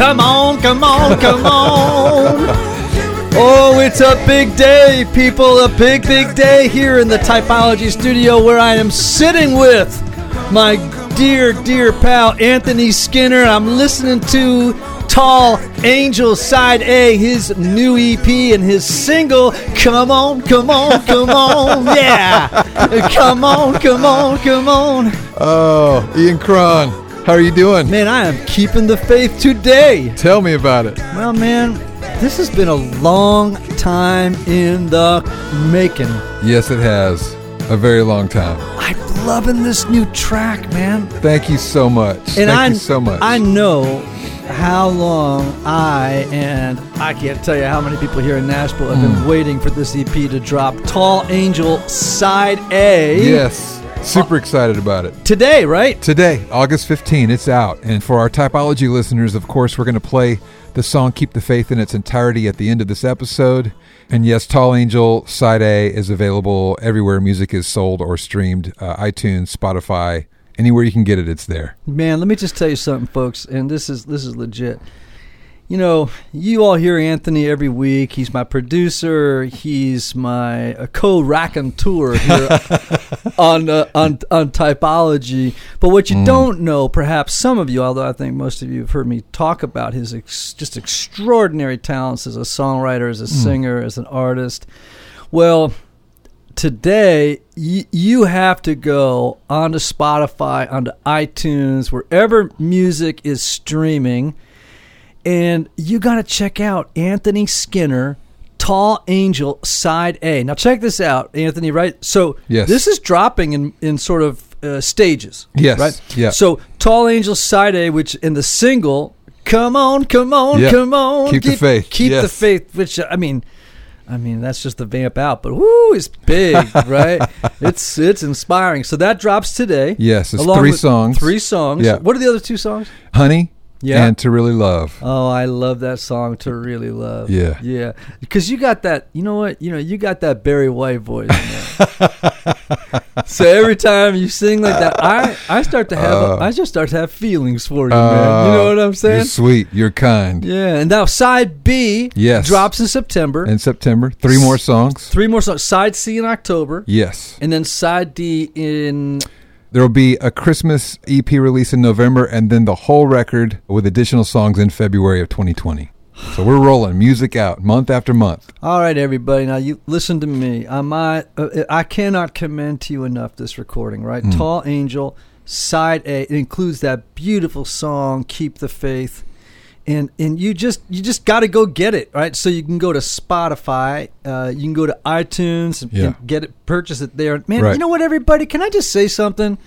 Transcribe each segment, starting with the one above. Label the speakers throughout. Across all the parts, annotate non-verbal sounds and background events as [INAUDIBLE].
Speaker 1: Come on, come on, come on. Oh, it's a big day, people. A big, big day here in the Typology studio where I am sitting with my dear, dear pal Anthony Skinner. I'm listening to Tall Angel Side A, his new EP and his single. Come on, come on, come on. Yeah. Come on, come on, come on.
Speaker 2: Oh, Ian Cron, how are you doing?
Speaker 1: Man, I am keeping the faith today.
Speaker 2: Tell me about it.
Speaker 1: Well, man, this has been a long time in the making.
Speaker 2: Yes, it has. A very long time.
Speaker 1: I'm loving this new track, man.
Speaker 2: Thank you so much. Thank
Speaker 1: I,
Speaker 2: you so much.
Speaker 1: I know how long I and I can't tell you how many people here in Nashville have
Speaker 2: Hmm.
Speaker 1: been waiting for this EP to drop. Tall Angel Side A.
Speaker 2: yes. Super excited about it.
Speaker 1: Today, right?
Speaker 2: Today, August 15, it's out. And for our typology listeners, of course, we're going to play the song Keep the Faith in its entirety at the end of this episode. And yes, Tall Angel Side A is available everywhere music is sold or streamed uh, iTunes, Spotify, anywhere you can get it, it's there.
Speaker 1: Man, let me just tell you something, folks, and this is this is legit. You know, you all hear Anthony every week. He's my producer. He's my uh, co-raconteur here [LAUGHS] on uh, on on typology. But what you don't know, perhaps some of you, although I think most of you have heard me talk about his ex- just extraordinary talents as a songwriter, as a singer, as an artist. Well, today y- you have to go onto Spotify, onto iTunes, wherever music is streaming, and you got to check out Anthony Skinner. Tall Angel Side A. Now check this out, Anthony. Right, so
Speaker 2: Yes.
Speaker 1: this is dropping in in sort of uh, stages.
Speaker 2: Yes,
Speaker 1: right.
Speaker 2: yeah.
Speaker 1: So Tall Angel Side A, which in the single, come on, come on,
Speaker 2: Yeah.
Speaker 1: come on,
Speaker 2: Keep the faith.
Speaker 1: keep the faith. Which I mean, I mean, that's just the vamp out, but whoo, it's big, [LAUGHS] right? It's it's inspiring. So that drops today.
Speaker 2: Yes, it's three songs.
Speaker 1: Three songs.
Speaker 2: Yeah.
Speaker 1: What are the other two songs?
Speaker 2: Honey
Speaker 1: Yeah.
Speaker 2: and To Really Love.
Speaker 1: Oh, I love that song to really love.
Speaker 2: Yeah.
Speaker 1: yeah. Because you got that. You know what? You know you got that Barry White voice. [LAUGHS] so every time you sing like that, I I start to have
Speaker 2: Uh,
Speaker 1: I just start to have feelings for you, man. You know what I'm saying?
Speaker 2: You're sweet. You're kind.
Speaker 1: Yeah. And now side B
Speaker 2: Yes.
Speaker 1: drops in September.
Speaker 2: In September, three more songs.
Speaker 1: Three more songs. Side C in October.
Speaker 2: Yes.
Speaker 1: And then side D in
Speaker 2: There will be a Christmas EP release in November and then the whole record with additional songs in February of 2020. So we're rolling music out month after month.
Speaker 1: All right, everybody. Now you listen to me. I might, uh, I cannot commend to you enough this recording. Right,
Speaker 2: Hmm.
Speaker 1: Tall Angel, side A. It includes that beautiful song, "Keep the Faith," and and you just you just got to go get it. Right, so you can go to Spotify, uh, you can go to iTunes and,
Speaker 2: Yeah.
Speaker 1: and get it, purchase it there. Man,
Speaker 2: Right.
Speaker 1: you know what, everybody? Can I just say something?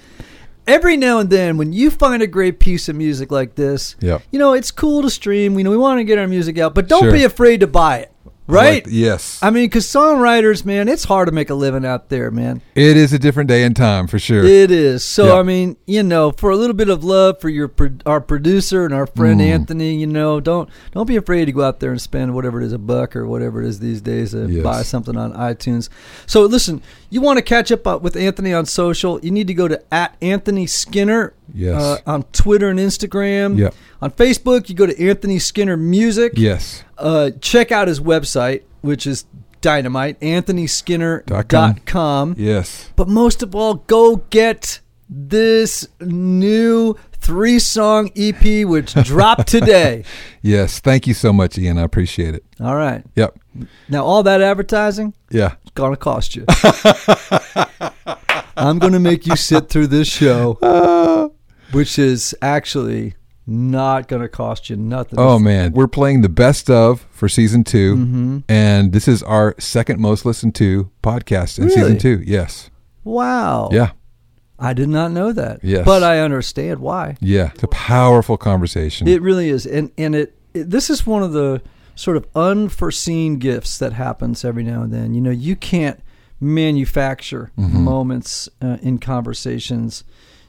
Speaker 1: Every now and then, when you find a great piece of music like this,
Speaker 2: Yep.
Speaker 1: you know it's cool to stream. We know we want to get our music out, but don't
Speaker 2: Sure.
Speaker 1: be afraid to buy it. Right?
Speaker 2: Like- yes.
Speaker 1: I mean, because songwriters, man, it's hard to make a living out there, man.
Speaker 2: it is a different day and time for sure.
Speaker 1: It is. So,
Speaker 2: Yeah.
Speaker 1: I mean, you know, for a little bit of love for your our producer and our friend
Speaker 2: Mm.
Speaker 1: Anthony, you know, don't don't be afraid to go out there and spend whatever it is, a buck or whatever it is these days to
Speaker 2: Yes.
Speaker 1: buy something on iTunes. So, listen, you want to catch up uh, with Anthony on social? You need to go to at Anthony Skinner.
Speaker 2: Yes.
Speaker 1: Uh, on Twitter and Instagram.
Speaker 2: Yep.
Speaker 1: On Facebook, you go to Anthony Skinner Music.
Speaker 2: yes.
Speaker 1: Uh, check out his website, which is dynamite, anthonyskinner.com.
Speaker 2: Yes.
Speaker 1: But most of all, go get this new three song EP, which [LAUGHS] dropped today.
Speaker 2: Yes. Thank you so much, Ian. I appreciate it.
Speaker 1: All right.
Speaker 2: Yep.
Speaker 1: Now, all that advertising,
Speaker 2: Yeah.
Speaker 1: it's going to cost you. [LAUGHS] I'm going to make you sit through this show, [LAUGHS] which is actually not going to cost you nothing.
Speaker 2: Oh man, we're playing the best of for season 2
Speaker 1: Mm-hmm.
Speaker 2: and this is our second most listened to podcast in
Speaker 1: Really?
Speaker 2: season two. Yes.
Speaker 1: Wow.
Speaker 2: Yeah.
Speaker 1: I did not know that.
Speaker 2: Yes.
Speaker 1: But I understand why.
Speaker 2: Yeah. It's a powerful conversation.
Speaker 1: It really is, and and it, it this is one of the sort of unforeseen gifts that happens every now and then. You know, you can't manufacture
Speaker 2: Mm-hmm.
Speaker 1: moments uh, in conversations.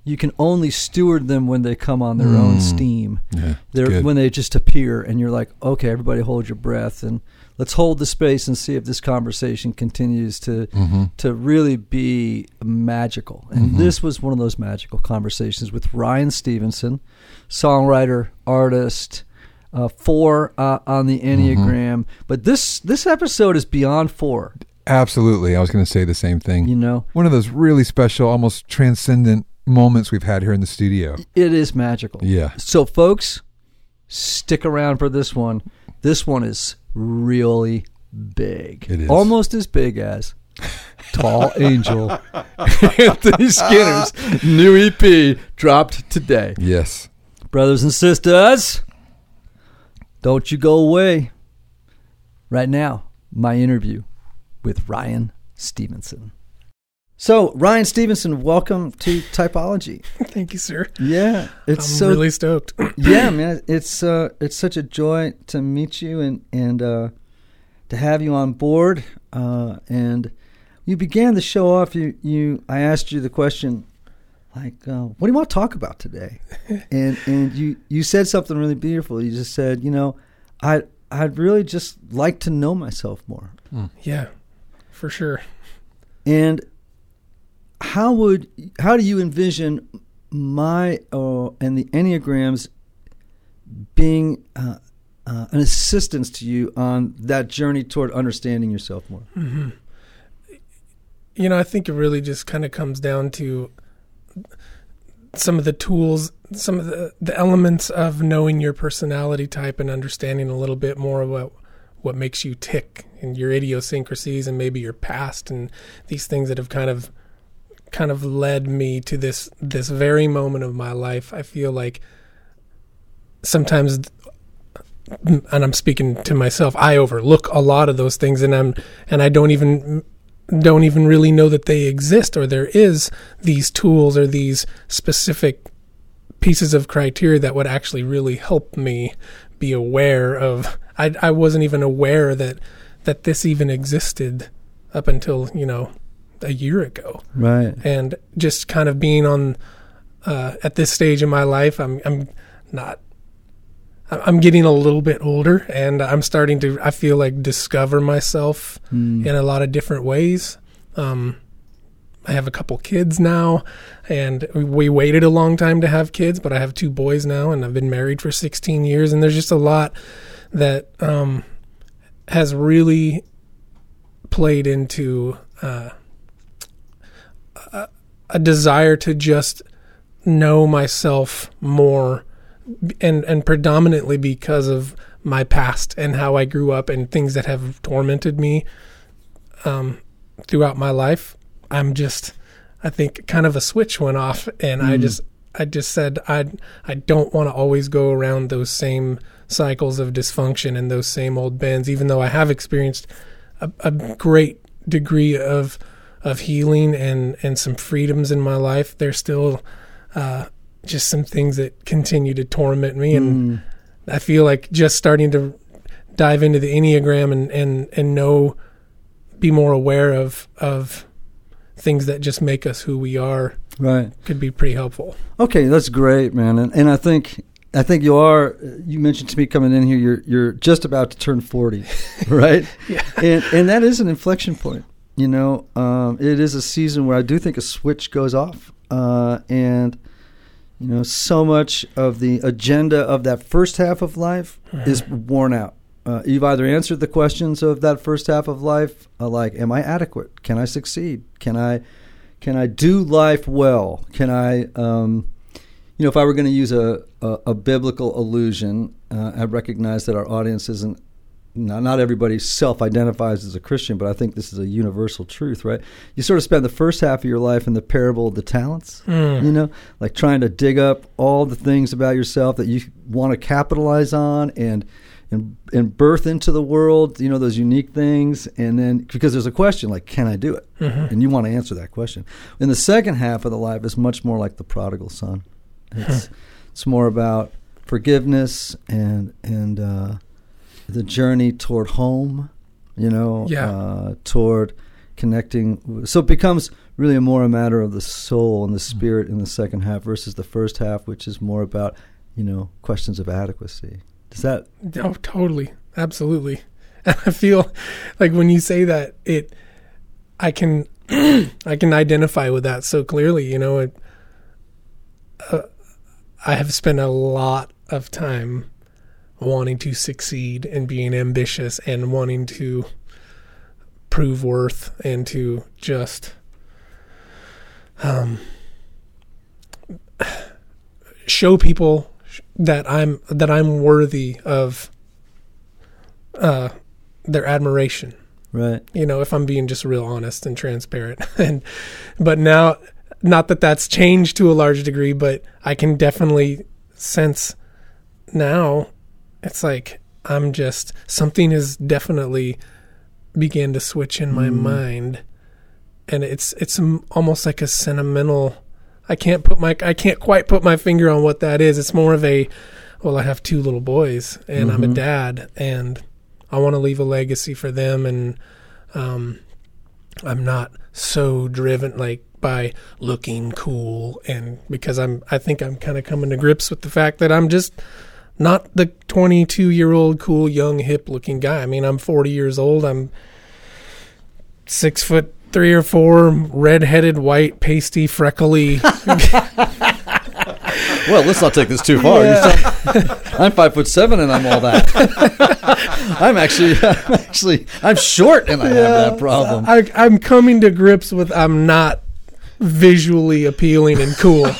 Speaker 1: You can only steward them when they come on their own steam.
Speaker 2: Mm. yeah.
Speaker 1: They're when they just appear, and you're like, okay, everybody, hold your breath, and let's hold the space and see if this conversation continues to
Speaker 2: Mm-hmm.
Speaker 1: to really be magical. And this was one of those magical conversations with Ryan Stevenson, songwriter, artist, uh, four uh, on the Enneagram. But this this episode is beyond four.
Speaker 2: Absolutely. I was going to say the same thing.
Speaker 1: You know,
Speaker 2: One of those really special, almost transcendent moments we've had here in the studio.
Speaker 1: it is magical.
Speaker 2: Yeah.
Speaker 1: So, folks, stick around for this one. This one is really big.
Speaker 2: It is.
Speaker 1: almost as big as [LAUGHS] Tall Angel [LAUGHS] Anthony Skinner's new EP dropped today.
Speaker 2: Yes.
Speaker 1: Brothers and sisters, don't you go away. Right now, my interview with Ryan Stevenson. So, Ryan Stevenson, welcome to Typology. [LAUGHS]
Speaker 3: Thank you, sir.
Speaker 1: Yeah, it's
Speaker 3: I'm
Speaker 1: so
Speaker 3: really stoked. [CLEARS THROAT]
Speaker 1: yeah, man. It's uh, it's such a joy to meet you and and uh, to have you on board. Uh, and you began the show off. You you I asked you the question like, uh, what do you want to talk about today? [LAUGHS] and and you you said something really beautiful. You just said, you know, I I'd really just like to know myself more.
Speaker 3: yeah, for sure.
Speaker 1: And how would how do you envision my uh, and the enneagrams being uh, uh, an assistance to you on that journey toward understanding yourself more?
Speaker 3: You know, I think it really just kind of comes down to some of the tools, some of the, the elements of knowing your personality type and understanding a little bit more about what makes you tick and your idiosyncrasies and maybe your past and these things that have kind of kind of led me to this this very moment of my life. I feel like sometimes and I'm speaking to myself, I overlook a lot of those things and I'm and I don't even don't even really know that they exist or there is these tools or these specific pieces of criteria that would actually really help me be aware of I I wasn't even aware that that this even existed up until, you know, a year ago
Speaker 1: Right.
Speaker 3: and just kind of being on uh, at this stage in my life i'm i'm not i'm getting a little bit older and i'm starting to i feel like discover myself
Speaker 1: Mm.
Speaker 3: in a lot of different ways um I have a couple kids now, and we- we waited a long time to have kids, but I have two boys now, and I've been married for 16 years, and there's just a lot that um, has really played into uh, a, a desire to just know myself more and and predominantly because of my past and how I grew up and things that have tormented me um, throughout my life. I'm just, I think, kind of a switch went off, and I
Speaker 1: Mm.
Speaker 3: just, I just said, I, I don't want to always go around those same cycles of dysfunction and those same old bends. Even though I have experienced a, a great degree of of healing and and some freedoms in my life, there's still uh, just some things that continue to torment me, and
Speaker 1: Mm.
Speaker 3: I feel like just starting to dive into the enneagram and and and know, be more aware of of things that just make us who we are
Speaker 1: Right.
Speaker 3: could be pretty helpful.
Speaker 1: Okay, that's great, man. And, and I think I think you are. You mentioned to me coming in here, you're you're just about to turn forty, [LAUGHS] right?
Speaker 3: Yeah.
Speaker 1: And and that is an inflection point. You know, um, it is a season where I do think a switch goes off, uh, and you know, so much of the agenda of that first half of life is worn out. Uh, you've either answered the questions of that first half of life, uh, like, "Am I adequate? Can I succeed? Can I, can I do life well? Can I?" Um, you know, if I were going to use a, a, a biblical allusion, uh, I recognize that our audience isn't, not, not everybody self identifies as a Christian, but I think this is a universal truth, right? You sort of spend the first half of your life in the parable of the talents,
Speaker 3: Mm.
Speaker 1: you know, like trying to dig up all the things about yourself that you want to capitalize on and, and, and birth into the world, you know, those unique things. And then, because there's a question like, can I do it?
Speaker 3: Mhm.
Speaker 1: And you want to answer that question. In the second half of the life is much more like the prodigal son. It's it's more about forgiveness and and uh, the journey toward home. You know,
Speaker 3: Yeah.
Speaker 1: uh, toward connecting. So it becomes really more a matter of the soul and the spirit in the second half versus the first half, which is more about you know questions of adequacy. Does that?
Speaker 3: Oh, totally, absolutely. [LAUGHS] I feel like when you say that, it, I can, [CLEARS THROAT] I can identify with that so clearly. You know, it, uh, I have spent a lot of time wanting to succeed and being ambitious and wanting to prove worth and to just um, show people that I'm that I'm worthy of uh, their admiration.
Speaker 1: Right.
Speaker 3: You know, if I'm being just real honest and transparent. [LAUGHS] and but now, not that that's changed to a large degree, but I can definitely sense now. It's like I'm just something has definitely began to switch in my
Speaker 1: Mm.
Speaker 3: mind, and it's it's almost like a sentimental. I can't put my I can't quite put my finger on what that is. It's more of a well, I have two little boys and I'm a
Speaker 1: Mhm.
Speaker 3: dad and I want to leave a legacy for them and um I'm not so driven like by looking cool and because I'm I think I'm kind of coming to grips with the fact that I'm just not the 22 year old cool young hip looking guy. I mean, I'm 40 years old. I'm six foot three or four, red-headed, white, pasty, freckly. [LAUGHS]
Speaker 1: Well, let's not take this too far. Sound- [LAUGHS] I'm five foot seven and I'm all that. [LAUGHS] I'm actually, I'm actually, I'm short and I have that problem.
Speaker 3: I, I'm coming to grips with I'm not visually appealing and cool. [LAUGHS]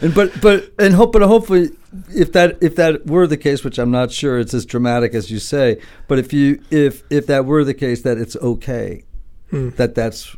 Speaker 1: And but but and hope but hopefully if that if that were the case, which I'm not sure it's as dramatic as you say, but if you if if that were the case, that it's okay
Speaker 3: Hmm.
Speaker 1: that that's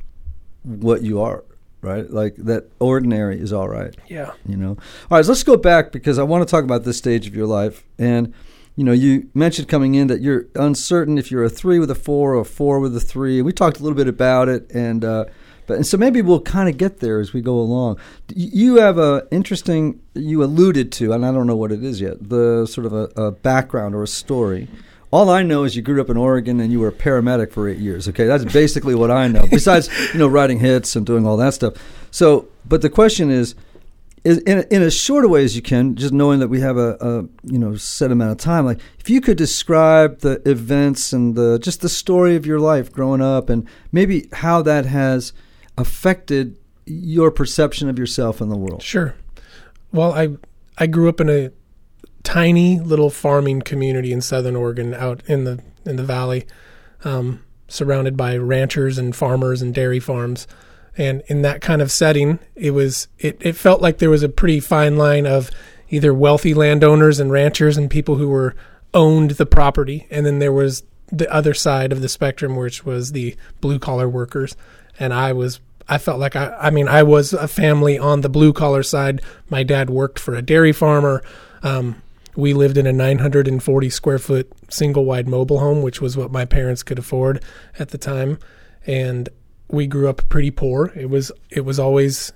Speaker 1: what you are, right? Like that ordinary is all right.
Speaker 3: Yeah.
Speaker 1: you know all right let's go back because i want to talk about this stage of your life and you know you mentioned coming in that you're uncertain if you're a three with a four or a four with a three we talked a little bit about it and uh but and so maybe we'll kind of get there as we go along you have a interesting you alluded to and i don't know what it is yet the sort of a, a background or a story all I know is you grew up in Oregon and you were a paramedic for eight years. Okay, that's basically what I know. Besides, you know, writing hits and doing all that stuff. So, but the question is, is in, in as short a way as you can, just knowing that we have a, a you know set amount of time. Like, if you could describe the events and the just the story of your life growing up, and maybe how that has affected your perception of yourself in the world.
Speaker 3: Sure. Well, I I grew up in a tiny little farming community in Southern Oregon, out in the in the valley, um, surrounded by ranchers and farmers and dairy farms. And in that kind of setting, it was it, it felt like there was a pretty fine line of either wealthy landowners and ranchers and people who were owned the property, and then there was the other side of the spectrum, which was the blue collar workers. And I was I felt like I I mean I was a family on the blue collar side. My dad worked for a dairy farmer. Um, we lived in a 940 square foot single wide mobile home, which was what my parents could afford at the time, and we grew up pretty poor. It was it was always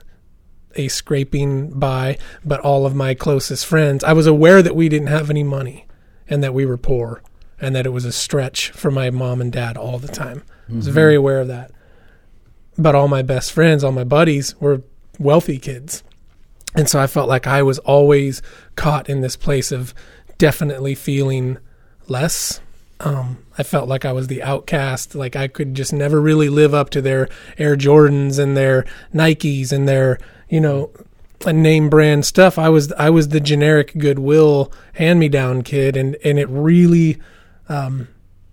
Speaker 3: a scraping by, but all of my closest friends, I was aware that we didn't have any money and that we were poor and that it was a stretch for my mom and dad all the time. I was mm-hmm. very aware of that. But all my best friends, all my buddies were wealthy kids. And so I felt like I was always caught in this place of definitely feeling less. Um, I felt like I was the outcast. Like I could just never really live up to their Air Jordans and their Nikes and their, you know, name brand stuff. I was I was the generic Goodwill hand me down kid, and and it really, um,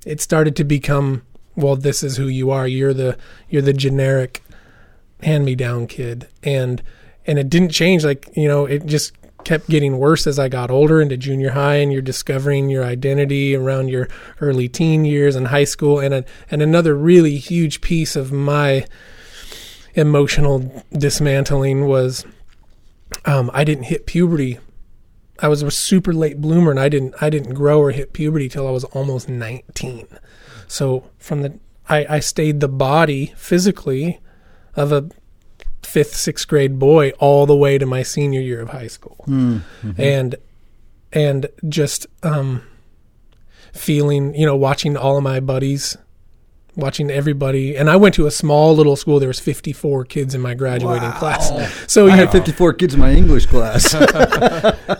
Speaker 3: it started to become well. This is who you are. You're the you're the generic hand me down kid, and and it didn't change. Like you know, it just kept getting worse as I got older into junior high, and you're discovering your identity around your early teen years and high school. And a, and another really huge piece of my emotional dismantling was um, I didn't hit puberty. I was a super late bloomer, and I didn't I didn't grow or hit puberty till I was almost 19. So from the I, I stayed the body physically of a fifth sixth grade boy all the way to my senior year of high school. And and just um feeling you know watching all of my buddies watching everybody. And i went to a small little school. There was 54 kids in my graduating class. So
Speaker 1: I
Speaker 3: you
Speaker 1: had 54 kids in my English class.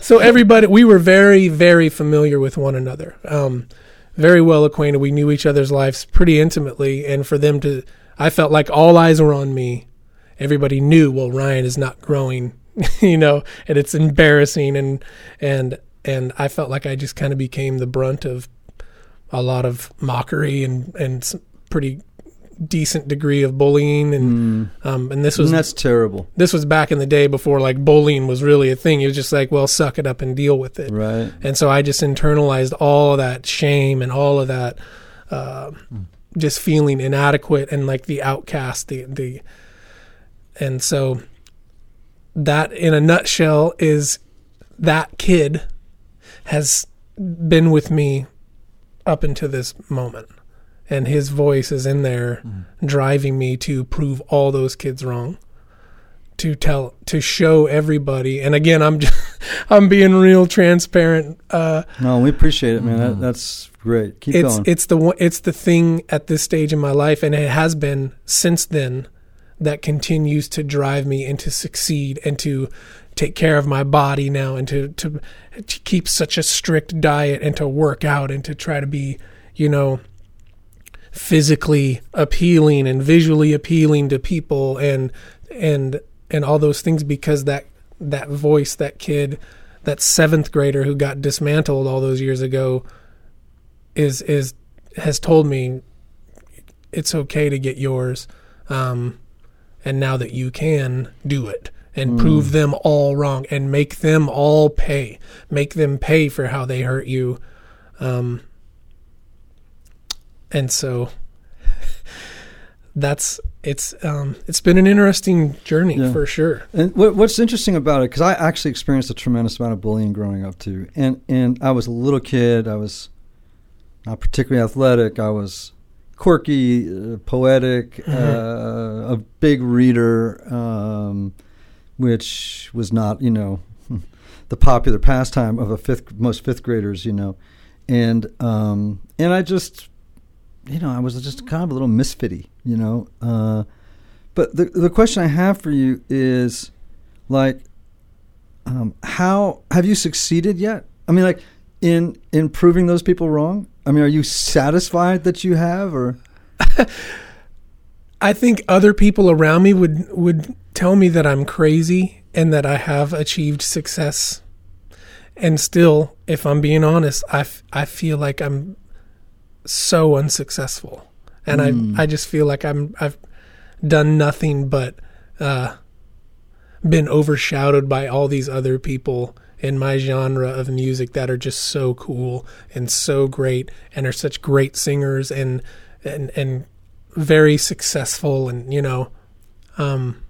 Speaker 1: [LAUGHS]
Speaker 3: so everybody we were very very familiar with one another. Um, very well acquainted. We knew each other's lives pretty intimately. And for them to i felt like all eyes were on me everybody knew well ryan is not growing [LAUGHS] you know and it's embarrassing and and and I felt like I just kind of became the brunt of a lot of mockery and and some pretty decent degree of bullying and um and this was
Speaker 1: and that's terrible,
Speaker 3: this was back in the day before like bullying was really a thing. It was just like, well, suck it up and deal with it.
Speaker 1: right?
Speaker 3: And so I just internalized all of that shame and all of that, uh, just feeling inadequate and like the outcast. The the, and so that in a nutshell is that kid has been with me up until this moment, and his voice is in there driving me to prove all those kids wrong to tell to show everybody and again i'm just, [LAUGHS] i'm being real transparent uh
Speaker 1: No, we appreciate it, man. That, that's great. Keep
Speaker 3: it's
Speaker 1: going.
Speaker 3: it's the one it's the thing at this stage in my life and it has been since then that continues to drive me and to succeed and to take care of my body now and to to, to keep such a strict diet and to work out and to try to be you know physically appealing and visually appealing to people and and and all those things because that that voice that kid that seventh grader who got dismantled all those years ago is is has told me it's okay to get yours. Um and now that you can do it and prove them all wrong and make them all pay make them pay for how they hurt you um and so [LAUGHS] that's it's um it's been an interesting journey
Speaker 1: Yeah.
Speaker 3: for sure
Speaker 1: And what, what's interesting about it, because I actually experienced a tremendous amount of bullying growing up too, and and I was a little kid. I was not particularly athletic. I was quirky, uh, poetic, [LAUGHS] uh, a big reader, um, which was not you know [LAUGHS] the popular pastime of a fifth most fifth graders. You know, and um, and I just you know I was just kind of a little misfitty. You know. Uh, but the the question I have for you is, like, um, how have you succeeded yet? I mean, like, in in proving those people wrong. I mean, are you satisfied that you have, or [LAUGHS]
Speaker 3: I think other people around me would would tell me that I'm crazy and that I have achieved success. And still, if I'm being honest, I, f- I feel like I'm so unsuccessful. And I I just feel like I'm I've done nothing but uh, been overshadowed by all these other people in my genre of music that are just so cool and so great and are such great singers and and and very successful and you know um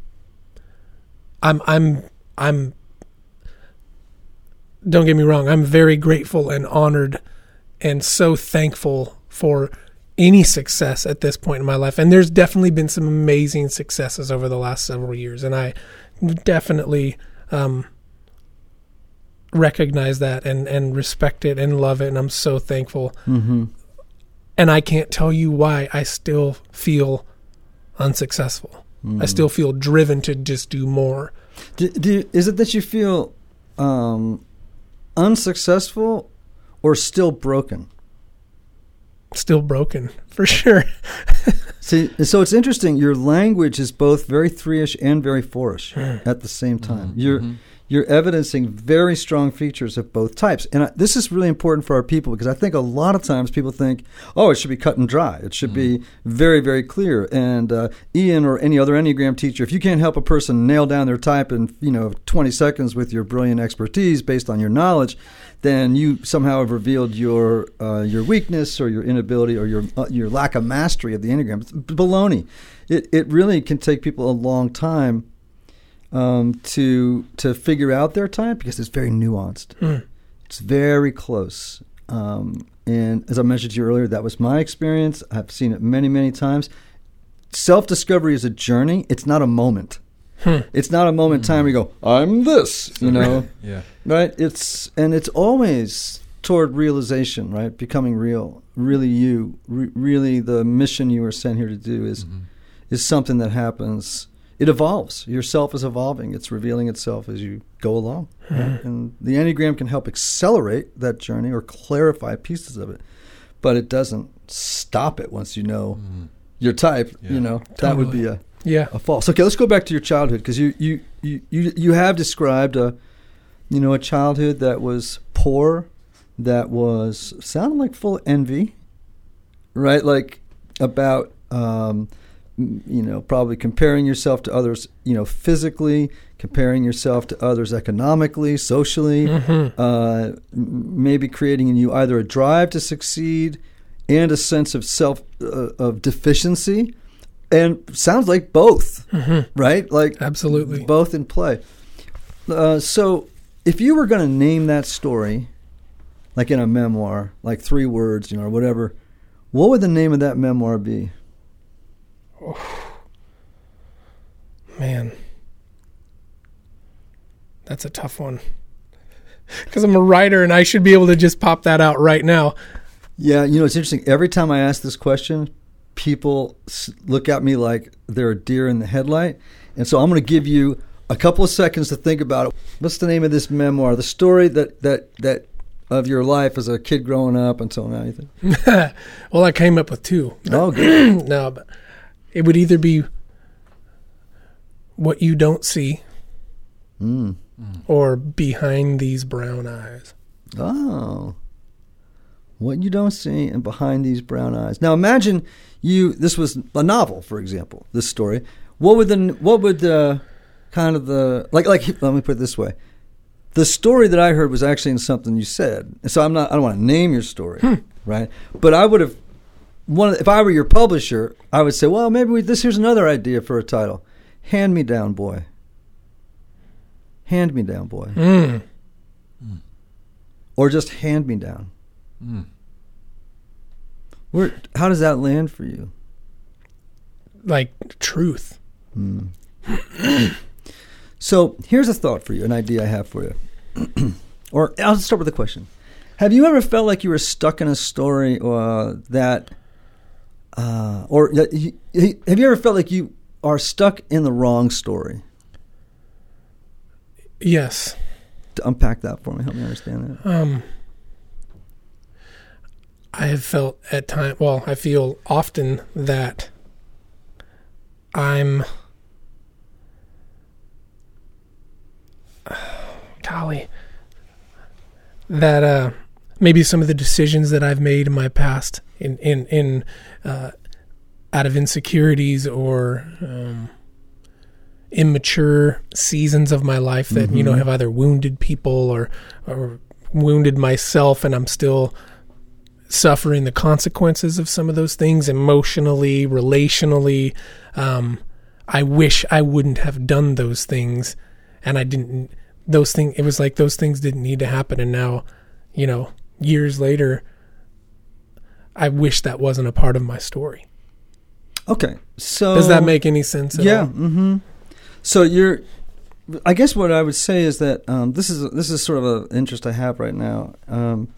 Speaker 3: I'm I'm I'm don't get me wrong I'm very grateful and honored and so thankful for any success at this point in my life. And there's definitely been some amazing successes over the last several years. And I definitely um recognize that and and respect it and love it and I'm so thankful
Speaker 1: mm-hmm.
Speaker 3: and I can't tell you why I still feel unsuccessful.
Speaker 1: Mm.
Speaker 3: I still feel driven to just do more.
Speaker 1: do, do, is it that you feel um, unsuccessful or still broken?
Speaker 3: Still broken [LAUGHS] for sure. [LAUGHS]
Speaker 1: See, so it's interesting. Your language is both very three-ish and very four-ish at the same time. You're you're evidencing very strong features of both types, and I, this is really important for our people because I think a lot of times people think, "Oh, it should be cut and dry. It should be very, very clear." And uh, Ian or any other Enneagram teacher, if you can't help a person nail down their type in you know 20 seconds with your brilliant expertise based on your knowledge, then you somehow have revealed your uh, your weakness or your inability or your uh, your lack of mastery of the enneagram. It's baloney. It it really can take people a long time um, to to figure out their type because it's very nuanced.
Speaker 3: Hmm.
Speaker 1: It's very close. Um, and as I mentioned to you earlier, that was my experience. I've seen it many many times. Self discovery is a journey. It's not a moment.
Speaker 3: Hmm.
Speaker 1: It's not a moment in time where you go, I'm this, you know [LAUGHS]
Speaker 2: Yeah.
Speaker 1: right it's and it's always toward realization right becoming real really you re- really the mission you were sent here to do is is something that happens it evolves yourself is evolving it's revealing itself as you go along right? and the enneagram can help accelerate that journey or clarify pieces of it but it doesn't stop it once you know your type
Speaker 2: Yeah.
Speaker 1: you know that would be a
Speaker 3: Yeah.
Speaker 1: a false. Okay, let's go back to your childhood because you, you you you you have described a you know a childhood that was poor, that was sounded like full of envy, right? Like about um, you know probably comparing yourself to others, you know, physically, comparing yourself to others economically, socially,
Speaker 3: Mm-hmm.
Speaker 1: uh, maybe creating in you either a drive to succeed and a sense of self uh, of deficiency, and sounds like both,
Speaker 3: Mm-hmm.
Speaker 1: right? Like
Speaker 3: Absolutely.
Speaker 1: both in play. Uh, so, if you were going to name that story, like in a memoir, like three words, you know, or whatever, what would the name of that memoir be?
Speaker 3: Oh, man, that's a tough one. Because I'm a writer and I should be able to just pop that out right now.
Speaker 1: Yeah, you know, it's interesting. Every time I ask this question, people look at me like they're a deer in the headlight. And so I'm going to give you a couple of seconds to think about it. What's the name of this memoir? The story that that that of your life as a kid growing up until now. You think?
Speaker 3: well, I came up with two.
Speaker 1: Oh, good. [CLEARS THROAT]
Speaker 3: no, but it would either be what you don't see
Speaker 1: Mm.
Speaker 3: or behind these brown eyes.
Speaker 1: Oh. What you don't see and behind these brown eyes. Now imagine you this was a novel, for example, this story. What would the what would the kind of the like like let me put it this way. The story that I heard was actually in something you said. So I'm not I don't want to name your story, right? But I would have one if I were your publisher, I would say, well, maybe we, this here's another idea for a title. Hand me down boy. Hand me down boy.
Speaker 3: Mm.
Speaker 1: Or just hand me down.
Speaker 2: Mm.
Speaker 1: Where? How does that land for you?
Speaker 3: Like truth.
Speaker 1: Hmm. so here's a thought for you, an idea I have for you. [CLEARS THROAT] or I'll start with a question: Have you ever felt like you were stuck in a story uh, that, uh, or have you ever felt like you are stuck in the wrong story?
Speaker 3: Yes.
Speaker 1: To unpack that for me, help me understand that.
Speaker 3: Um, I have felt at times, Well, I feel often that I'm. [SIGHS] Golly, that uh, maybe some of the decisions that I've made in my past, in in in uh, out of insecurities or um, immature seasons of my life that you know
Speaker 1: Mhm.
Speaker 3: have either wounded people or or wounded myself and I'm still suffering the consequences of some of those things emotionally relationally um, I wish I wouldn't have done those things and I didn't those things it was like those things didn't need to happen and now you know years later I wish that wasn't a part of my story
Speaker 1: Okay, so
Speaker 3: does that make any sense at
Speaker 1: yeah.
Speaker 3: all?
Speaker 1: Mm-hmm. So you're. I guess what I would say is that um, this is this is sort of an interest I have right now. Um,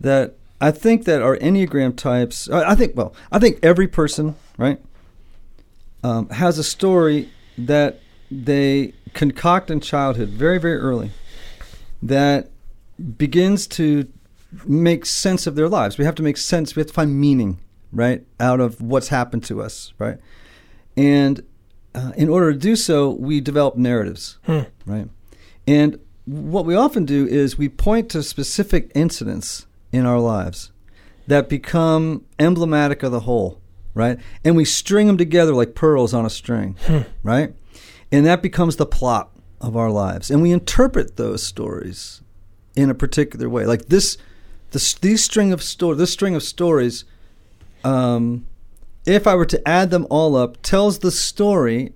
Speaker 1: that I think that our enneagram types. I I think well, I think every person right um, has a story that they concoct in childhood, very very early, that begins to make sense of their lives. We have to make sense. We have to find meaning right out of what's happened to us, right, and uh, in order to do so, we develop narratives,
Speaker 3: Hmm.
Speaker 1: right? And what we often do is we point to specific incidents in our lives that become emblematic of the whole, right? And we string them together like pearls on a string, right? And that becomes the plot of our lives. And we interpret those stories in a particular way. Like this, this these string of stories, this string of stories, um, if I were to add them all up, tells the story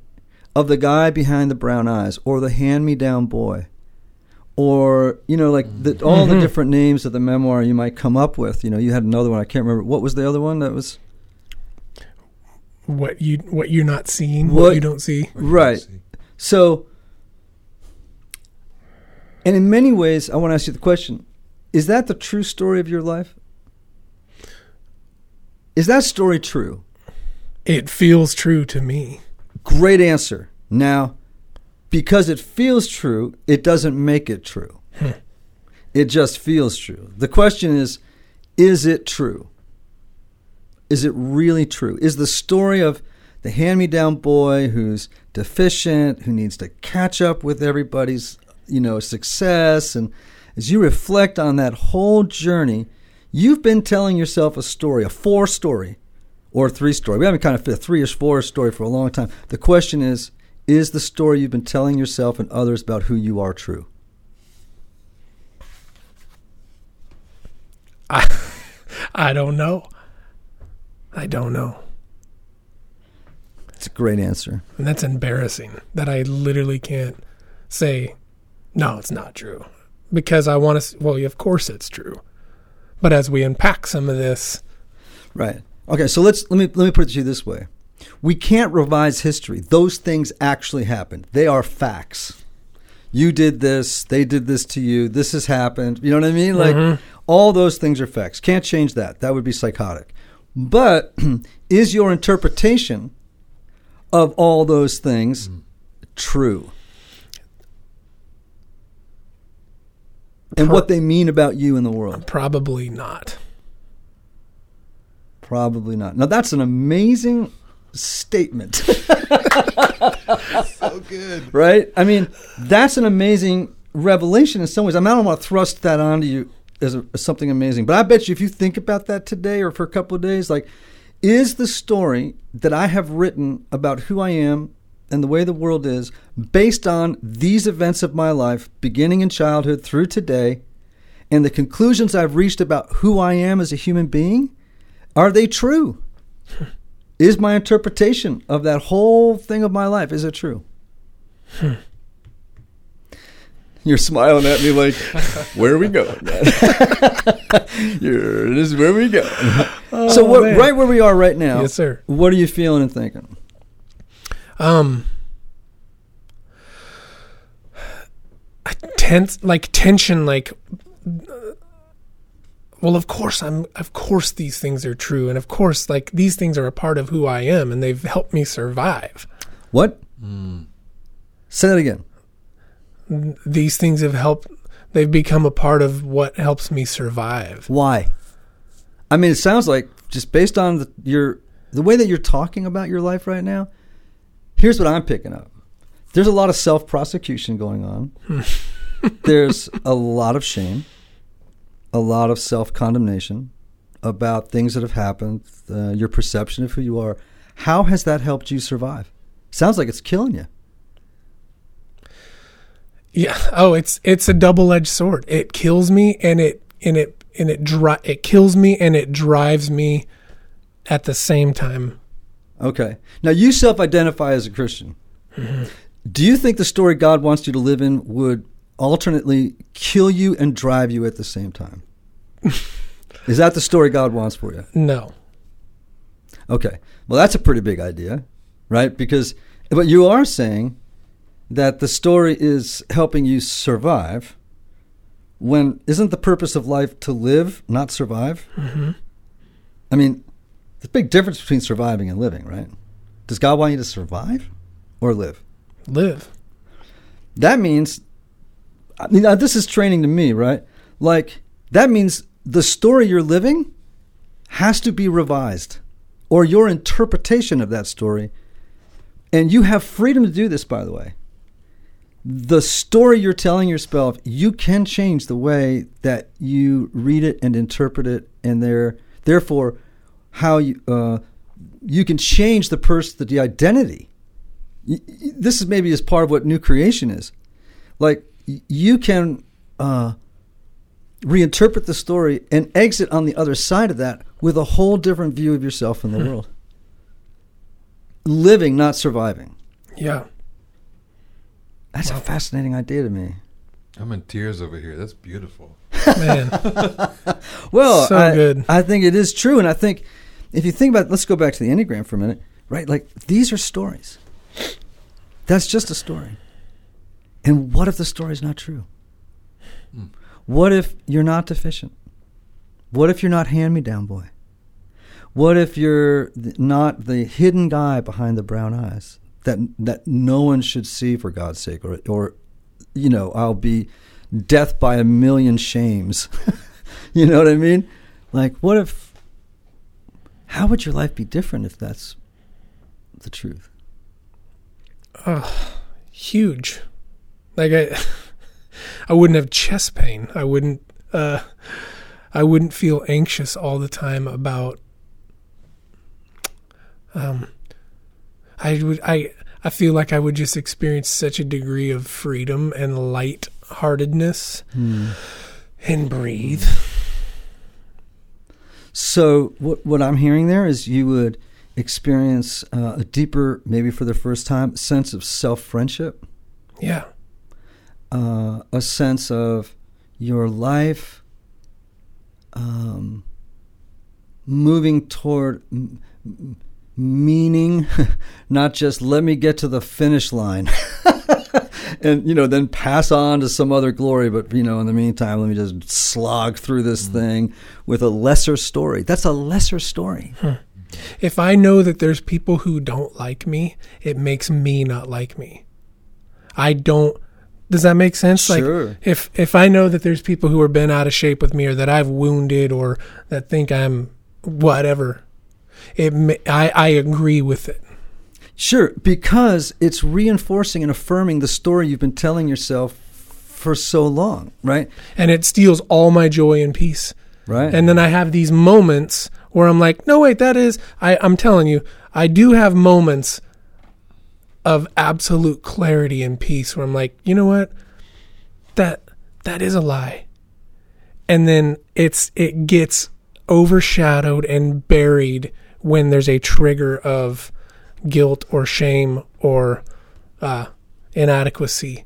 Speaker 1: of the guy behind the brown eyes or the hand me down boy. Or, you know, like the, all the
Speaker 3: Mhm.
Speaker 1: different names of the memoir you might come up with. You know, you had another one. I can't remember. What was the other one that was?
Speaker 3: what you what you're not seeing what,
Speaker 1: What-
Speaker 3: you don't see
Speaker 1: Right. So, and in many ways, I want to ask you the question is that the true story of your life? Is that story true?
Speaker 3: it feels true to me
Speaker 1: Great answer. Now, because it feels true, it doesn't make it true. Hmm. it just feels true. The question is is it true? Is it really true? Is the story of the hand me down boy who's deficient, who needs to catch up with everybody's, you know, success and as you reflect on that whole journey, you've been telling yourself a story, a four story or three story. We haven't kind of fit a three ish, four story for a long time. The question is, is the story you've been telling yourself and others about who you are true?
Speaker 3: I, [LAUGHS] I don't know. I don't know.
Speaker 1: It's a great answer.
Speaker 3: And that's embarrassing that I literally can't say, no, it's not true. Because I want to, well, of course it's true. But as we unpack some of this,
Speaker 1: Right. Okay, so let's let me let me put it to you this way. We can't revise history. Those things actually happened. They are facts. You did this, they did this to you, this has happened. You know what I mean? Like mm-hmm. all those things are facts. Can't change that. That would be psychotic. But [CLEARS THROAT] is your interpretation of all those things mm. true? And
Speaker 3: Pro-
Speaker 1: what they mean about you in the world?
Speaker 3: probably not.
Speaker 1: Probably not. Now that's an amazing statement, [LAUGHS]
Speaker 2: So good.
Speaker 1: right? I mean, that's an amazing revelation in some ways. I, mean, I don't want to thrust that onto you as, a, as something amazing, but I bet you if you think about that today or for a couple of days, like, is the story that I have written about who I am and the way the world is based on these events of my life, beginning in childhood through today, and the conclusions I've reached about who I am as a human being? Are they true? [LAUGHS] Is my interpretation of that whole thing of my life is it true? [LAUGHS] You're smiling at me like, where are we going? man?" [LAUGHS] You're, this is where we go. so, oh, what,
Speaker 3: Oh,
Speaker 1: right where we are right now,
Speaker 3: Yes, sir.
Speaker 1: what are you feeling and thinking?
Speaker 3: Um, tense, like tension, like. Well, of course, I'm. Of course, these things are true, and of course, like these things are a part of who I am, and they've helped me survive.
Speaker 1: What? Mm. Say that again.
Speaker 3: These things have helped. They've become a part of what helps me survive.
Speaker 1: Why? I mean, it sounds like just based on the, your the way that you're talking about your life right now. Here's what I'm picking up. There's a lot of self prosecution going on. [LAUGHS] There's a lot of shame, a lot of self condemnation about things that have happened, uh, your perception of who you are. How has that helped you survive? Sounds like it's killing you.
Speaker 3: Yeah. Oh, it's it's a double edged sword. It kills me, and it and it and it dri- It kills me, and it drives me at the same time.
Speaker 1: Okay. Now you self-identify as a Christian. Do you think the story God wants you to live in would alternately kill you and drive you at the same time? [LAUGHS] Is that the story God wants for you?
Speaker 3: No.
Speaker 1: Okay. Well, that's a pretty big idea, right? Because but you are saying that the story is helping you survive when isn't the purpose of life to live, not survive?
Speaker 3: hmm
Speaker 1: I mean, there's a big difference between surviving and living, right? Does God want you to survive or live?
Speaker 3: Live.
Speaker 1: That means, I mean, now this is training to me, right? Like, that means the story you're living has to be revised or your interpretation of that story. And you have freedom to do this, by the way. The story you're telling yourself, you can change the way that you read it and interpret it, and there, therefore, how you uh, you can change the person, the identity y- y- this is maybe as part of what new creation is. Like you can uh, reinterpret the story and exit on the other side of that with a whole different view of yourself in the world. Living, not surviving.
Speaker 3: Yeah.
Speaker 1: That's a fascinating idea to me.
Speaker 2: I'm in tears over here. That's beautiful.
Speaker 3: Man. [LAUGHS]
Speaker 1: Well,
Speaker 3: So
Speaker 1: I,
Speaker 3: good.
Speaker 1: I think it is true, and I think if you think about, let's go back to the enneagram for a minute, right? Like these are stories. That's just a story. And what if the story's not true?
Speaker 2: Hmm.
Speaker 1: What if you're not deficient? What if you're not hand me down boy? What if you're th- not the hidden guy behind the brown eyes that that no one should see for God's sake, or or you know I'll be death by a million shames. [LAUGHS] you know what I mean? Like, what if? How would your life be different if that's the truth?
Speaker 3: Oh, huge. Like I [LAUGHS] I wouldn't have chest pain. I wouldn't uh, I wouldn't feel anxious all the time about um I would I I feel like I would just experience such a degree of freedom and light-heartedness and breathe.
Speaker 1: So what what I'm hearing there is you would experience uh, a deeper, maybe for the first time, sense of self friendship,
Speaker 3: Yeah.
Speaker 1: uh, a sense of your life um, moving toward m- meaning, [LAUGHS] not just let me get to the finish line. [LAUGHS] And you know, then pass on to some other glory. But you know, in the meantime, let me just slog through this mm-hmm. thing with a lesser story. That's a lesser story.
Speaker 3: If I know that there's people who don't like me, it makes me not like me. I don't. Does that make sense?
Speaker 1: Sure.
Speaker 3: Like if if I know that there's people who are been out of shape with me, or that I've wounded, or that think I'm whatever, it I I agree with it.
Speaker 1: Sure, because it's reinforcing and affirming the story you've been telling yourself for so long, right?
Speaker 3: and it steals all my joy and peace.
Speaker 1: Right.
Speaker 3: And then I have these moments where I'm like, no, wait, that is, I, I'm telling you, I do have moments of absolute clarity and peace where I'm like, you know what? That, that is a lie. And then it's, it gets overshadowed and buried when there's a trigger of guilt or shame or uh, inadequacy,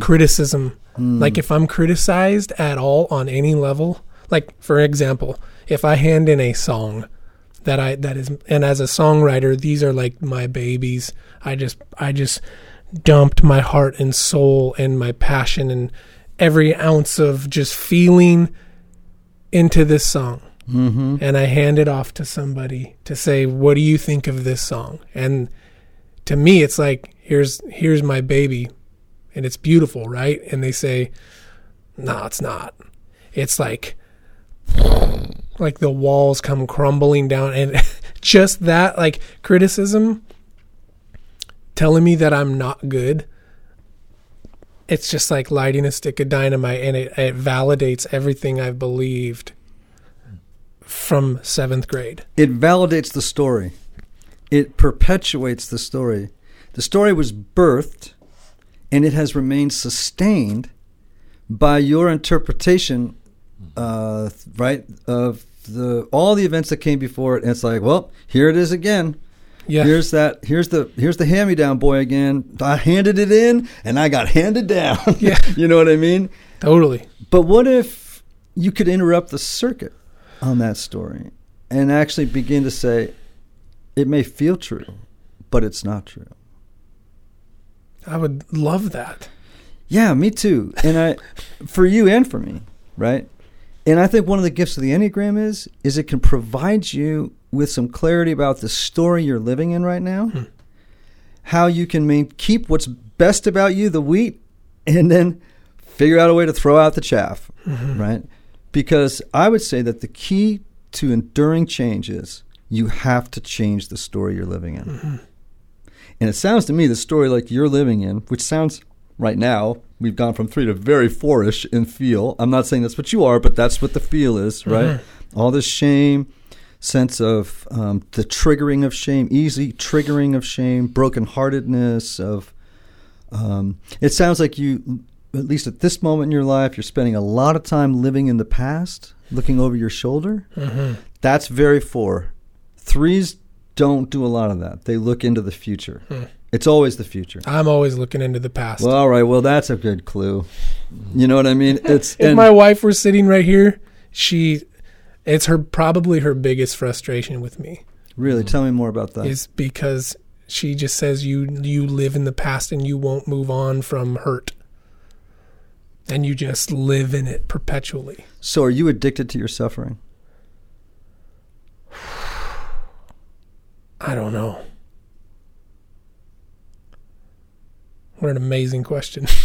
Speaker 3: criticism. Like if I'm criticized at all on any level, like for example, if I hand in a song that I that is and as a songwriter, these are like my babies. I just I just dumped my heart and soul and my passion and every ounce of just feeling into this song
Speaker 1: mm-hmm.
Speaker 3: and I hand it off to somebody to say, "What do you think of this song?" And to me, it's like, "Here's here's my baby, and it's beautiful, right?" And they say, "No, it's not." It's like like the walls come crumbling down and [LAUGHS] just that like criticism telling me that I'm not good it's just like lighting a stick of dynamite and it, it validates everything I've believed from seventh grade.
Speaker 1: It validates the story. It perpetuates the story. The story was birthed and it has remained sustained by your interpretation uh, right of the all the events that came before it and it's like well here it is again
Speaker 3: Yeah.
Speaker 1: here's that here's the here's the hand me down boy again i handed it in and i got [LAUGHS] handed down
Speaker 3: Yeah. [LAUGHS]
Speaker 1: you know what i mean
Speaker 3: totally.
Speaker 1: but what if you could interrupt the circuit on that story and actually begin to say, it may feel true, but it's not true?
Speaker 3: I would love that.
Speaker 1: Yeah, me too. And I, for you and for me, right? And I think one of the gifts of the Enneagram is, is it can provide you with some clarity about the story you're living in right now,
Speaker 3: Hmm.
Speaker 1: how you can main, keep what's best about you, the wheat, and then figure out a way to throw out the chaff, right? Because I would say that the key to enduring change is you have to change the story you're living in. And it sounds to me the story like you're living in, which sounds right now, we've gone from three to very fourish in feel. I'm not saying that's what you are, but that's what the feel is, right? All this shame, sense of um, the triggering of shame, easy triggering of shame, brokenheartedness, of. Um, it sounds like you, at least at this moment in your life, you're spending a lot of time living in the past, looking over your shoulder.
Speaker 3: Mm-hmm.
Speaker 1: That's very four. Threes don't do a lot of that. They look into the future.
Speaker 3: Hmm.
Speaker 1: It's always the future.
Speaker 3: I'm always looking into the past.
Speaker 1: Well, all right. Well, that's a good clue. You know what I mean? It's [LAUGHS]
Speaker 3: if my wife were sitting right here, she, it's her probably her biggest frustration with me
Speaker 1: really. Tell me more about that.
Speaker 3: is because she just says you you live in the past and you won't move on from hurt, and you just live in it perpetually.
Speaker 1: so, are you addicted to your suffering? [SIGHS]
Speaker 3: I don't know. What an amazing question. [LAUGHS]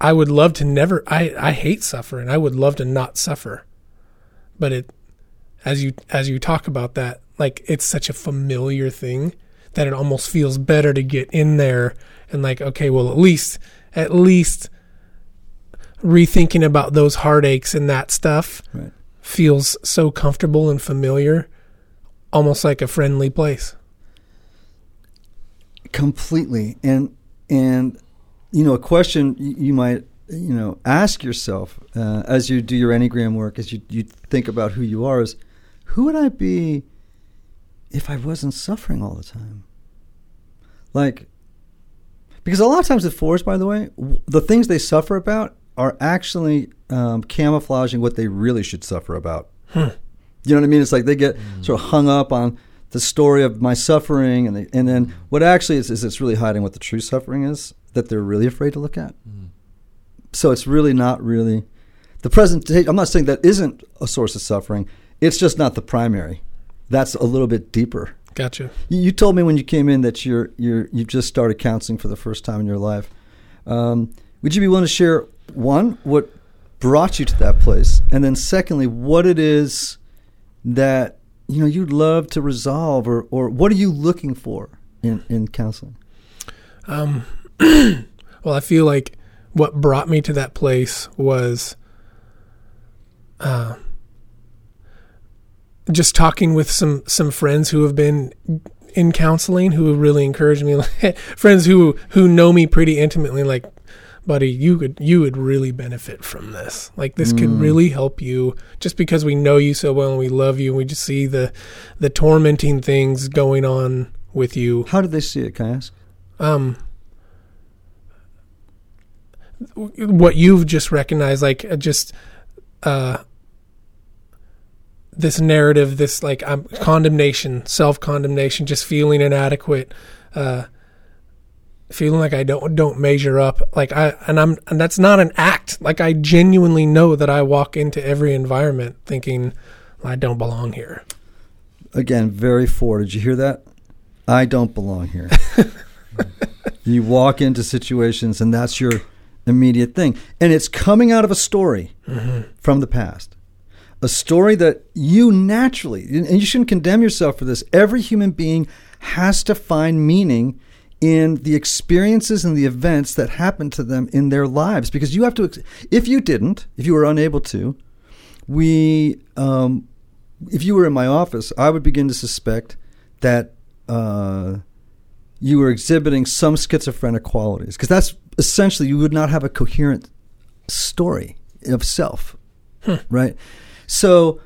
Speaker 3: I would love to never I, I hate suffering. I would love to not suffer. But it as you as you talk about that, like it's such a familiar thing that it almost feels better to get in there and like okay well at least at least rethinking about those heartaches and that stuff
Speaker 1: Right.
Speaker 3: feels so comfortable and familiar almost like a friendly place
Speaker 1: completely and and you know a question you might you know ask yourself uh, as you do your enneagram work as you, you think about who you are is who would i be if i wasn't suffering all the time like because a lot of times the fours by the way w- the things they suffer about are actually um, camouflaging what they really should suffer about hmm. you know what I mean? It's like they get hmm. sort of hung up on the story of my suffering, and they, and then what actually is is it's really hiding what the true suffering is that they're really afraid to look at. Hmm. So it's really not really the present. I'm not saying that isn't a source of suffering. It's just not the primary. That's a little bit deeper.
Speaker 3: gotcha
Speaker 1: You, you told me when you came in that you're you're you just started counseling for the first time in your life. Um, would you be willing to share one what brought you to that place, and then secondly, what it is that you know you'd love to resolve, or or what are you looking for in in counseling?
Speaker 3: Um, [CLEARS THROAT] well, I feel like what brought me to that place was uh, just talking with some some friends who have been in counseling who really encouraged me. [LAUGHS] friends who who know me pretty intimately, like, buddy, you could you would really benefit from this. Like, this could
Speaker 1: Mm.
Speaker 3: really help you. Just because we know you so well and we love you, and we just see the the tormenting things going on with you
Speaker 1: How did they see it? Can I ask?
Speaker 3: um what you've just recognized like uh, just uh this narrative this like um, condemnation self-condemnation just feeling inadequate uh feeling like I don't don't measure up like I and I'm and that's not an act like I genuinely know that I walk into every environment thinking I don't belong here
Speaker 1: Again, very four. Did you hear that? I don't belong here. [LAUGHS] you walk into situations, and that's your immediate thing. And it's coming out of a story from the past. A story that you naturally, and you shouldn't condemn yourself for this, every human being has to find meaning in the experiences and the events that happen to them in their lives. Because you have to, if you didn't, if you were unable to, we, um, if you were in my office, I would begin to suspect that uh, you were exhibiting some schizophrenic qualities because that's essentially you would not have a coherent story of self, right? So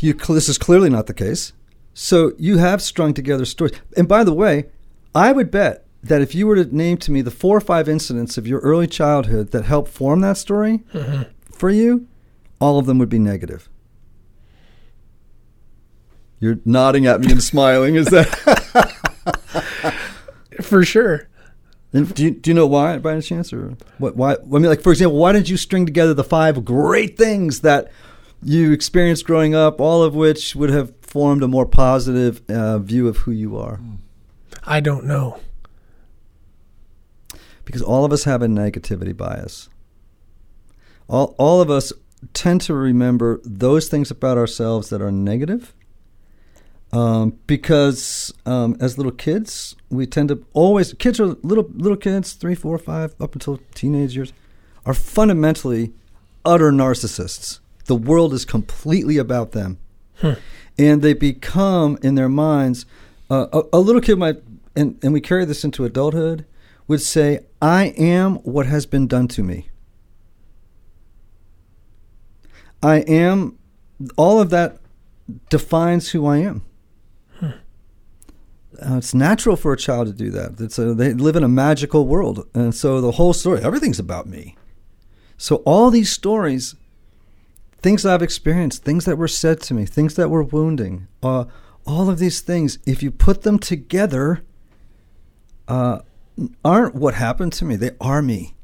Speaker 1: you this is clearly not the case. So you have strung together stories. And by the way, I would bet that if you were to name to me the four or five incidents of your early childhood that helped form that story mm-hmm. for you, all of them would be negative. You're nodding at me and smiling. Is that? [LAUGHS]
Speaker 3: for sure
Speaker 1: And do you, do you know why, by any chance, or what? Why? I mean, like for example, why didn't you string together the five great things that you experienced growing up, all of which would have formed a more positive uh, view of who you are?
Speaker 3: I don't know
Speaker 1: Because all of us have a negativity bias. All all of us tend to remember those things about ourselves that are negative. Um, because um, as little kids, we tend to always kids are little little kids, three, four, five, up until teenage years, are fundamentally utter narcissists. The world is completely about them, and they become in their minds. Uh, a, a little kid might, and, and we carry this into adulthood, would say, "I am what has been done to me." I am. All of that defines who I am. Uh, it's natural for a child to do that. It's a, they live in a magical world, and so the whole story, everything's about me. So all these stories, things I've experienced, things that were said to me, things that were wounding, uh, all of these things, if you put them together, uh, aren't what happened to me. They are me.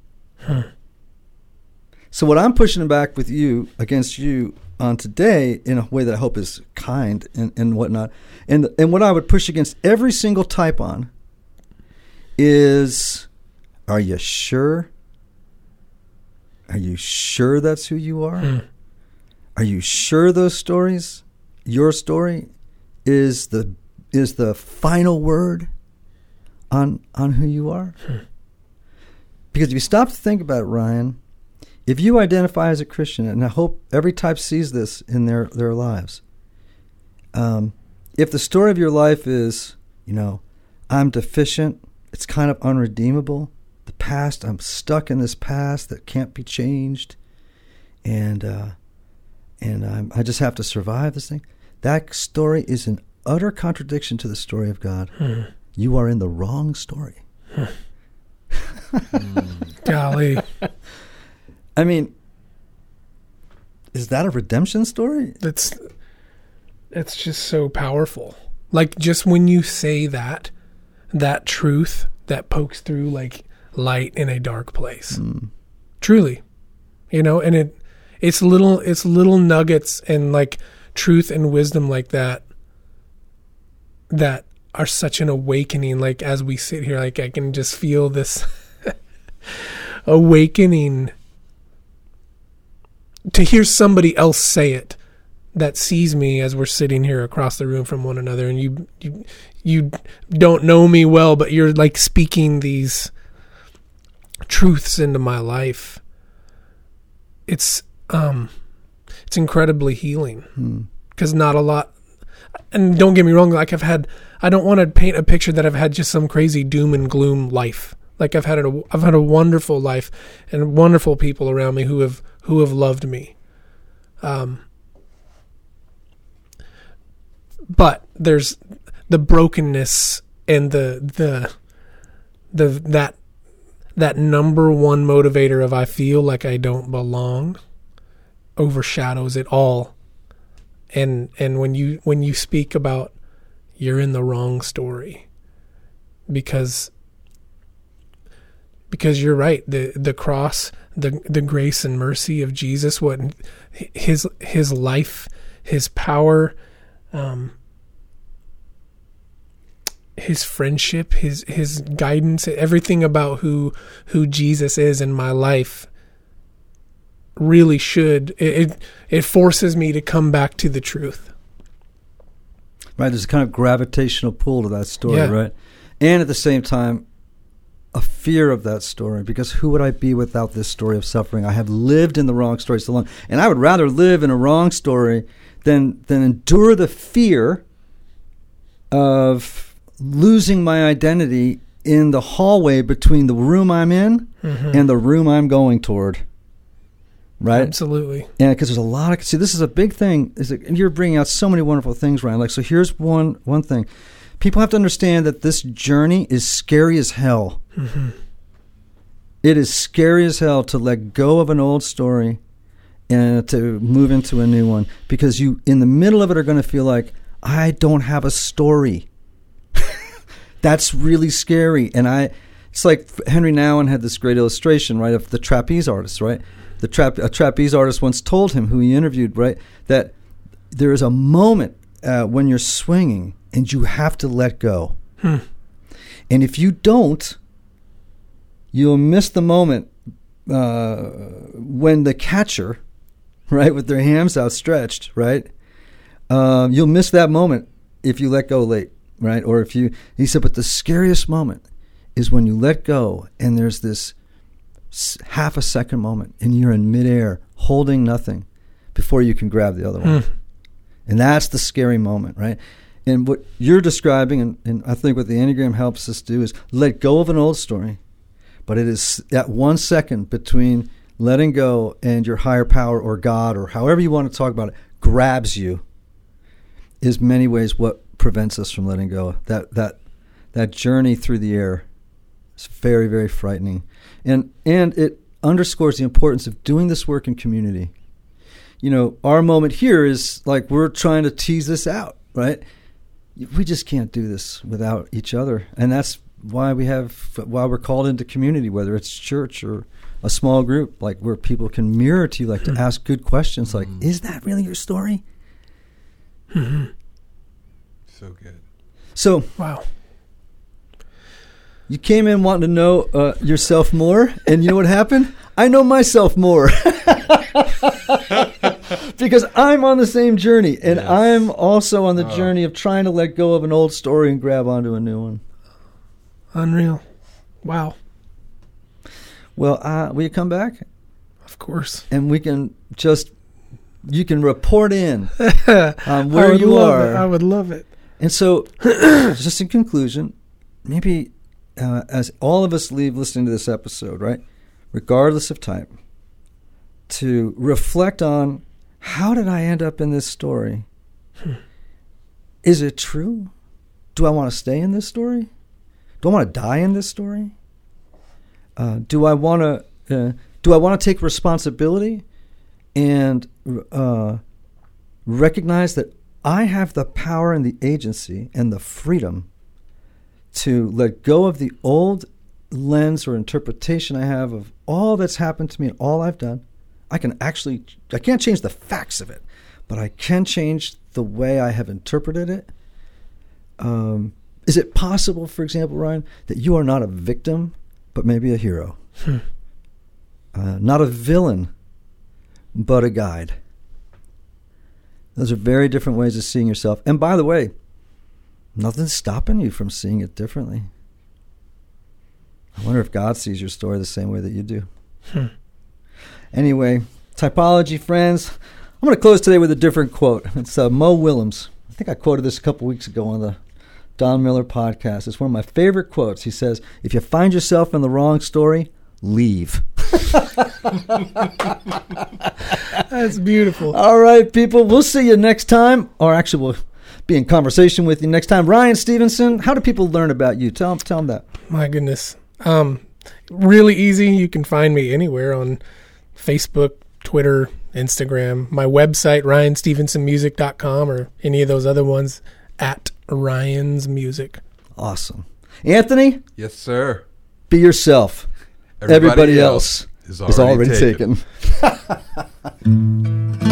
Speaker 1: So what I'm pushing back with you against you on today in a way that I hope is kind and, and whatnot, and and what I would push against every single type on is, are you sure? Are you sure that's who you are? Are you sure those stories, your story, is the is the final word on on who you are. Because if you stop to think about it, Ryan, if you identify as a Christian, and I hope every type sees this in their their lives, um, if the story of your life is, you know, I'm deficient, it's kind of unredeemable. The past, I'm stuck in this past that can't be changed, and uh, and I'm, I just have to survive this thing. That story is an utter contradiction to the story of God.
Speaker 3: Hmm.
Speaker 1: You are in the wrong story. [LAUGHS]
Speaker 3: Golly. [LAUGHS]
Speaker 1: I mean, is that a redemption story?
Speaker 3: That's it's just so powerful. Like just when you say that, that truth that pokes through like light in a dark place. Truly. You know, and it it's little it's little nuggets and like truth and wisdom like that that are such an awakening. Like as we sit here like I can just feel this [LAUGHS] awakening to hear somebody else say it that sees me as we're sitting here across the room from one another. And you you you don't know me well but you're like speaking these truths into my life. It's um it's incredibly healing. Because not a lot and don't get me wrong like i've had i don't want to paint a picture that i've had just some crazy doom and gloom life. Like i've had a i've had a wonderful life and wonderful people around me who have who have loved me. Um but there's the brokenness and the the the that that number one motivator of I feel like I don't belong overshadows it all. And and when you when you speak about you're in the wrong story because because you're right the the cross the the grace and mercy of Jesus what his his life his power um his friendship, his his guidance, everything about who who Jesus is in my life really should it it, it forces me to come back to the truth.
Speaker 1: Right, there's a kind of gravitational pull to that story,
Speaker 3: Yeah.
Speaker 1: right? And at the same time, a fear of that story because who would I be without this story of suffering? I have lived in the wrong story so long, and I would rather live in a wrong story than than endure the fear of losing my identity in the hallway between the room I'm in mm-hmm. and the room I'm going toward. Right?
Speaker 3: Absolutely.
Speaker 1: Yeah, because there's a lot of see. This is a big thing. Is that, and you're bringing out so many wonderful things, Ryan. Like, so here's one one thing. People have to understand that this journey is scary as hell. Mm-hmm. It is scary as hell to let go of an old story and to move into a new one because you, in the middle of it, are going to feel like I don't have a story. [LAUGHS] That's really scary. And I, it's like Henri Nouwen had this great illustration, right, of the trapeze artist, right? The trap, a trapeze artist once told him, who he interviewed, right, that there is a moment uh, when you're swinging and you have to let go. And if you don't, you'll miss the moment uh, when the catcher, right, with their hands outstretched, right, um, you'll miss that moment if you let go late, right? Or if you, he said, but the scariest moment is when you let go and there's this half a second moment and you're in midair holding nothing before you can grab the other hmm. one. And that's the scary moment, right? And what you're describing, and, and I think what the Enneagram helps us do is let go of an old story, but it is that one second between letting go and your higher power or God or however you want to talk about it grabs you is many ways what prevents us from letting go. That that that journey through the air is very very frightening, and and it underscores the importance of doing this work in community. You know, our moment here is like we're trying to tease this out, right? We just can't do this without each other, and that's why we have why we're called into community, whether it's church or a small group, like where people can mirror to you, like to hmm. ask good questions, like, hmm. "Is that really your story?" Hmm.
Speaker 2: So good.
Speaker 1: So
Speaker 3: Wow.
Speaker 1: You came in wanting to know uh, yourself more, and you know what happened? I know myself more [LAUGHS] because I'm on the same journey, and
Speaker 2: Yes.
Speaker 1: I'm also on the
Speaker 2: Oh.
Speaker 1: journey of trying to let go of an old story and grab onto a new one.
Speaker 3: Unreal. Wow.
Speaker 1: Well, uh, will you come back
Speaker 3: Of course.
Speaker 1: and we can just you can report in [LAUGHS] on
Speaker 3: I
Speaker 1: where
Speaker 3: would
Speaker 1: you
Speaker 3: love
Speaker 1: are.
Speaker 3: It. I would love it.
Speaker 1: And so, [CLEARS THROAT] just in conclusion, maybe uh, as all of us leave listening to this episode, right, regardless of type, to reflect on how did I end up in this story? Is it true? Do I want to stay in this story? Do I want to die in this story? Uh, do I want to? Uh, do I want to take responsibility and uh, recognize that I have the power and the agency and the freedom to let go of the old lens or interpretation I have of all that's happened to me and all I've done. I can actually, I can't change the facts of it, but I can change the way I have interpreted it. Um, is it possible, for example, Ryan, that you are not a victim, but maybe a hero? Uh, not a villain, but a guide. Those are very different ways of seeing yourself. And by the way, nothing's stopping you from seeing it differently. I wonder if God sees your story the same way that you do.
Speaker 3: Hmm.
Speaker 1: Anyway, typology friends, I'm going to close today with a different quote. It's uh, Mo Willems. I think I quoted this a couple weeks ago on the Don Miller podcast. It's one of my favorite quotes. He says, If you find yourself in the wrong story, leave. [LAUGHS]
Speaker 3: That's beautiful.
Speaker 1: All right, people. We'll see you next time, or actually, we'll be in conversation with you next time. Ryan Stevenson, how do people learn about you? Tell them, tell them that.
Speaker 3: My goodness. Um, really easy. You can find me anywhere on Facebook, Twitter, Instagram. My website, ryanstevensonmusic.com, or any of those other ones at Ryan's Music.
Speaker 1: Awesome. Anthony,
Speaker 2: Yes, sir.
Speaker 1: be yourself. Everybody, else,
Speaker 2: is
Speaker 1: is already taken.
Speaker 4: Well, [LAUGHS]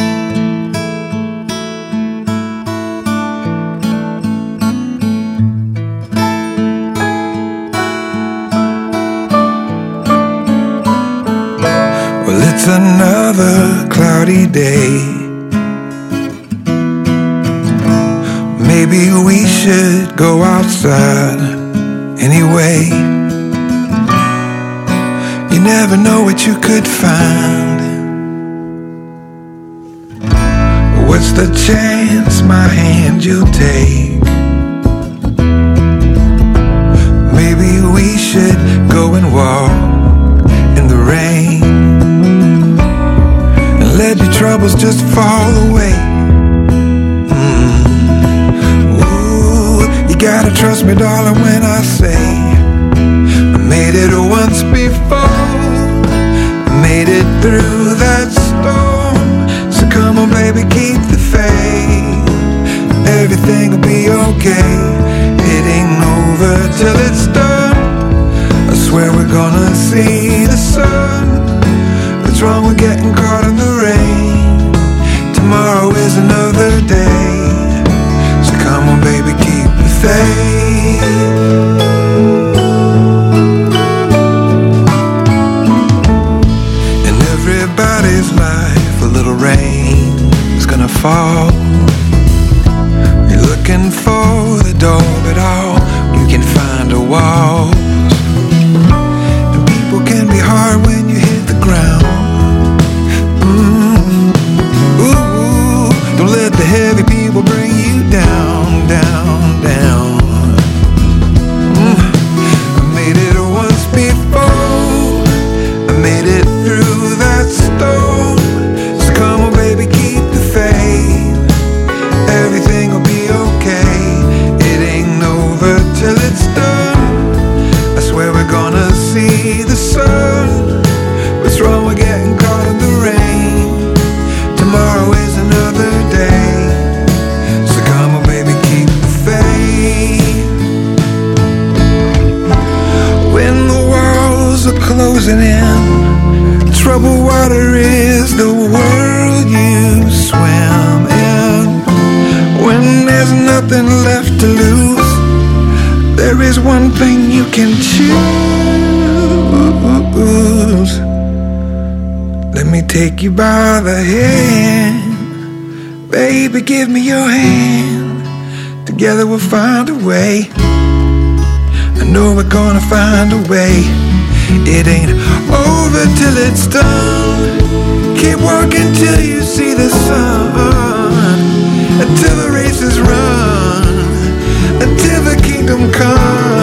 Speaker 4: another cloudy day. Maybe we should go outside anyway. You never know what you could find. What's the chance my hand you'll take? Maybe we should go and walk in the rain let your troubles just fall away. Mm. Ooh, you gotta trust me, darling, when I say I made it once before, I made it through that storm. So come on, baby, keep the faith. Everything will be okay. It ain't over till it's done. I swear we're gonna see the sun. What's wrong with getting caught in the another day. So come on, baby, keep the faith. In everybody's life, a little rain is gonna fall. You're looking for the door, but all you can find are walls. And people can be hard when closing in, troubled water is the world you swim in. When there's nothing left to lose, there is one thing you can choose. Let me take you by the hand. Baby, give me your hand. Together we'll find a way. I know we're gonna find a way. It ain't over till it's done. Keep working till you see the sun. Until the race is run. Until the kingdom comes.